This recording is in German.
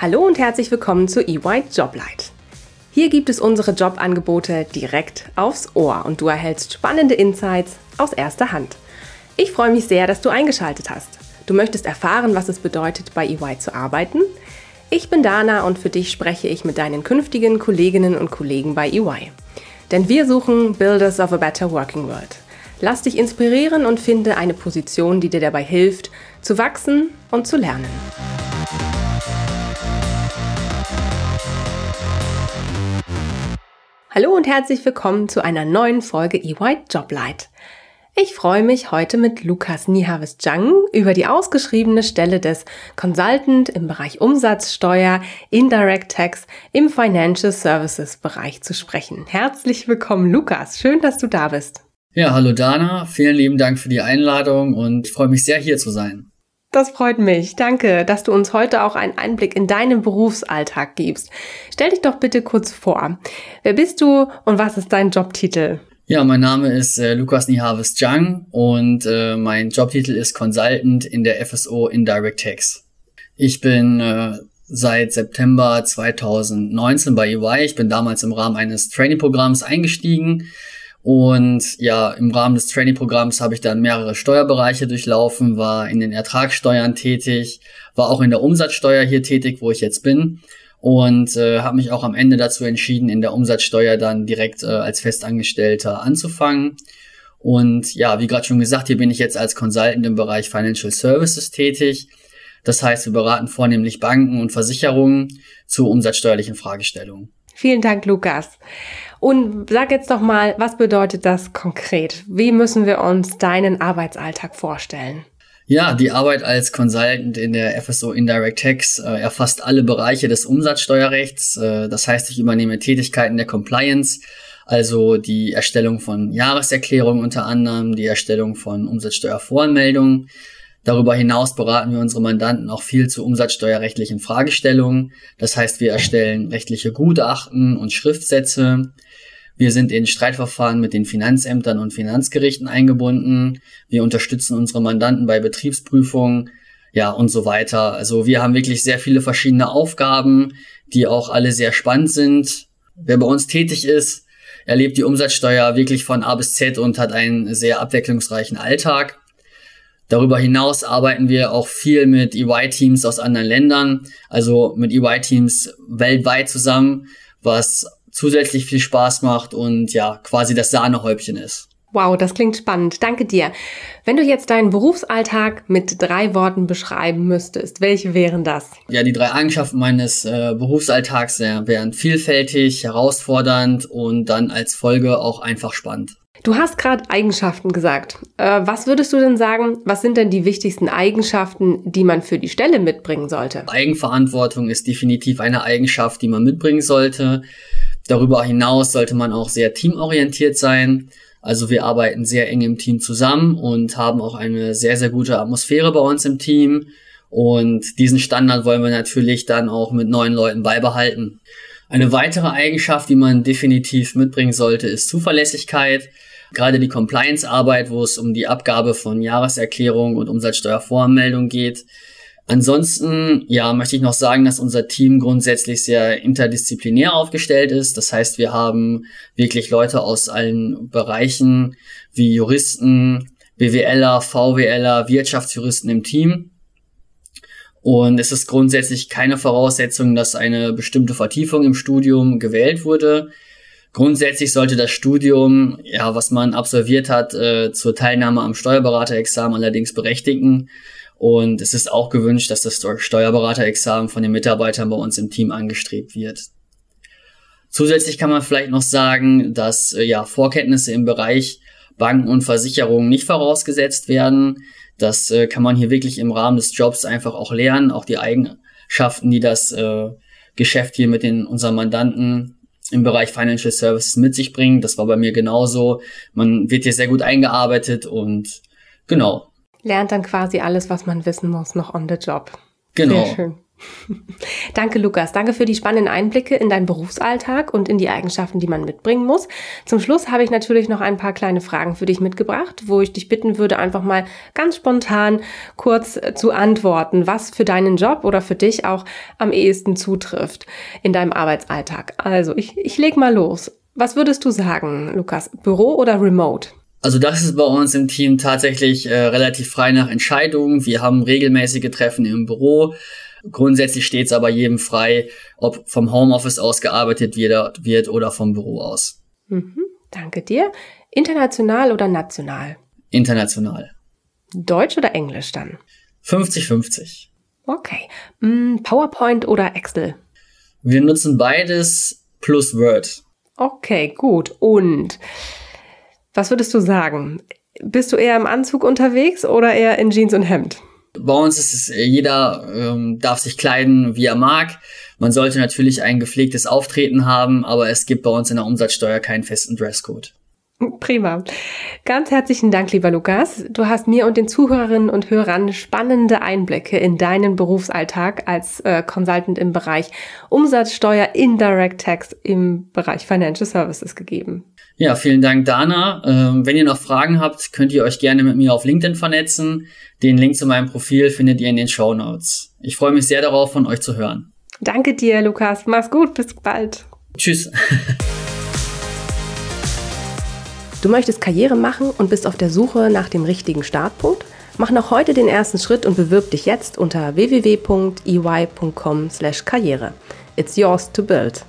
Hallo und herzlich willkommen zu EY Joblight. Hier gibt es unsere Jobangebote direkt aufs Ohr und du erhältst spannende Insights aus erster Hand. Ich freue mich sehr, dass du eingeschaltet hast. Du möchtest erfahren, was es bedeutet, bei EY zu arbeiten? Ich bin Dana und für dich spreche ich mit deinen künftigen Kolleginnen und Kollegen bei EY. Denn wir suchen Builders of a Better Working World. Lass dich inspirieren und finde eine Position, die dir dabei hilft, zu wachsen und zu lernen. Hallo und herzlich willkommen zu einer neuen Folge EY Joblight. Ich freue mich heute mit Lukas Niehaves Jang über die ausgeschriebene Stelle des Consultant im Bereich Umsatzsteuer, Indirect Tax im Financial Services Bereich zu sprechen. Herzlich willkommen, Lukas. Schön, dass du da bist. Ja, hallo Dana. Vielen lieben Dank für die Einladung und ich freue mich sehr, hier zu sein. Das freut mich. Danke, dass du uns heute auch einen Einblick in deinen Berufsalltag gibst. Stell dich doch bitte kurz vor. Wer bist du und was ist dein Jobtitel? Ja, mein Name ist äh, Lukas Nihaves Jang und äh, mein Jobtitel ist Consultant in der FSO Indirect Tax. Ich bin äh, seit September 2019 bei EY. Ich bin damals im Rahmen eines Trainingprogramms eingestiegen und ja, im Rahmen des Trainingprogramms habe ich dann mehrere Steuerbereiche durchlaufen, war in den Ertragssteuern tätig, war auch in der Umsatzsteuer hier tätig, wo ich jetzt bin. Und äh, habe mich auch am Ende dazu entschieden, in der Umsatzsteuer dann direkt äh, als Festangestellter anzufangen. Und ja, wie gerade schon gesagt, hier bin ich jetzt als Consultant im Bereich Financial Services tätig. Das heißt, wir beraten vornehmlich Banken und Versicherungen zu umsatzsteuerlichen Fragestellungen. Vielen Dank, Lukas. Und sag jetzt doch mal, was bedeutet das konkret? Wie müssen wir uns deinen Arbeitsalltag vorstellen? Ja, die Arbeit als Consultant in der FSO Indirect Tax äh, erfasst alle Bereiche des Umsatzsteuerrechts. Äh, das heißt, ich übernehme Tätigkeiten der Compliance, also die Erstellung von Jahreserklärungen unter anderem, die Erstellung von Umsatzsteuervoranmeldungen, Darüber hinaus beraten wir unsere Mandanten auch viel zu umsatzsteuerrechtlichen Fragestellungen. Das heißt, wir erstellen rechtliche Gutachten und Schriftsätze. Wir sind in Streitverfahren mit den Finanzämtern und Finanzgerichten eingebunden. Wir unterstützen unsere Mandanten bei Betriebsprüfungen, ja, und so weiter. Also wir haben wirklich sehr viele verschiedene Aufgaben, die auch alle sehr spannend sind. Wer bei uns tätig ist, erlebt die Umsatzsteuer wirklich von A bis Z und hat einen sehr abwechslungsreichen Alltag. Darüber hinaus arbeiten wir auch viel mit EY-Teams aus anderen Ländern, also mit EY-Teams weltweit zusammen, was zusätzlich viel Spaß macht und ja, quasi das Sahnehäubchen ist. Wow, das klingt spannend. Danke dir. Wenn du jetzt deinen Berufsalltag mit drei Worten beschreiben müsstest, welche wären das? Ja, die drei Eigenschaften meines äh, Berufsalltags wären vielfältig, herausfordernd und dann als Folge auch einfach spannend. Du hast gerade Eigenschaften gesagt. Äh, was würdest du denn sagen, was sind denn die wichtigsten Eigenschaften, die man für die Stelle mitbringen sollte? Eigenverantwortung ist definitiv eine Eigenschaft, die man mitbringen sollte. Darüber hinaus sollte man auch sehr teamorientiert sein. Also wir arbeiten sehr eng im Team zusammen und haben auch eine sehr, sehr gute Atmosphäre bei uns im Team. Und diesen Standard wollen wir natürlich dann auch mit neuen Leuten beibehalten. Eine weitere Eigenschaft, die man definitiv mitbringen sollte, ist Zuverlässigkeit. Gerade die Compliance-Arbeit, wo es um die Abgabe von Jahreserklärung und Umsatzsteuervoranmeldung geht. Ansonsten, ja, möchte ich noch sagen, dass unser Team grundsätzlich sehr interdisziplinär aufgestellt ist. Das heißt, wir haben wirklich Leute aus allen Bereichen wie Juristen, BWLer, VWLer, Wirtschaftsjuristen im Team. Und es ist grundsätzlich keine Voraussetzung, dass eine bestimmte Vertiefung im Studium gewählt wurde. Grundsätzlich sollte das Studium, ja, was man absolviert hat, äh, zur Teilnahme am Steuerberaterexamen allerdings berechtigen. Und es ist auch gewünscht, dass das Steuerberaterexamen von den Mitarbeitern bei uns im Team angestrebt wird. Zusätzlich kann man vielleicht noch sagen, dass äh, ja Vorkenntnisse im Bereich Banken und Versicherungen nicht vorausgesetzt werden. Das äh, kann man hier wirklich im Rahmen des Jobs einfach auch lernen, auch die Eigenschaften, die das äh, Geschäft hier mit den unseren Mandanten im Bereich Financial Services mit sich bringt. Das war bei mir genauso. Man wird hier sehr gut eingearbeitet und genau. Lernt dann quasi alles, was man wissen muss, noch on the job. Genau. Sehr schön. Danke, Lukas. Danke für die spannenden Einblicke in deinen Berufsalltag und in die Eigenschaften, die man mitbringen muss. Zum Schluss habe ich natürlich noch ein paar kleine Fragen für dich mitgebracht, wo ich dich bitten würde, einfach mal ganz spontan kurz zu antworten, was für deinen Job oder für dich auch am ehesten zutrifft in deinem Arbeitsalltag. Also, ich, ich leg mal los. Was würdest du sagen, Lukas? Büro oder Remote? Also das ist bei uns im Team tatsächlich äh, relativ frei nach Entscheidungen. Wir haben regelmäßige Treffen im Büro. Grundsätzlich steht es aber jedem frei, ob vom Homeoffice aus gearbeitet wird, oder vom Büro aus. Mhm, danke dir. International oder national? International. Deutsch oder Englisch dann? 50-50. Okay. Mm, PowerPoint oder Excel? Wir nutzen beides plus Word. Okay, gut. Und was würdest du sagen? Bist du eher im Anzug unterwegs oder eher in Jeans und Hemd? Bei uns ist es, jeder ähm, darf sich kleiden, wie er mag. Man sollte natürlich ein gepflegtes Auftreten haben, aber es gibt bei uns in der Umsatzsteuer keinen festen Dresscode. Prima. Ganz herzlichen Dank, lieber Lukas. Du hast mir und den Zuhörerinnen und Hörern spannende Einblicke in deinen Berufsalltag als äh, Consultant im Bereich Umsatzsteuer, Indirect Tax im Bereich Financial Services gegeben. Ja, vielen Dank, Dana. Ähm, wenn ihr noch Fragen habt, könnt ihr euch gerne mit mir auf LinkedIn vernetzen. Den Link zu meinem Profil findet ihr in den Show Notes. Ich freue mich sehr darauf, von euch zu hören. Danke dir, Lukas. Mach's gut. Bis bald. Tschüss. Du möchtest Karriere machen und bist auf der Suche nach dem richtigen Startpunkt? Mach noch heute den ersten Schritt und bewirb dich jetzt unter www.ey.com/karriere. It's yours to build.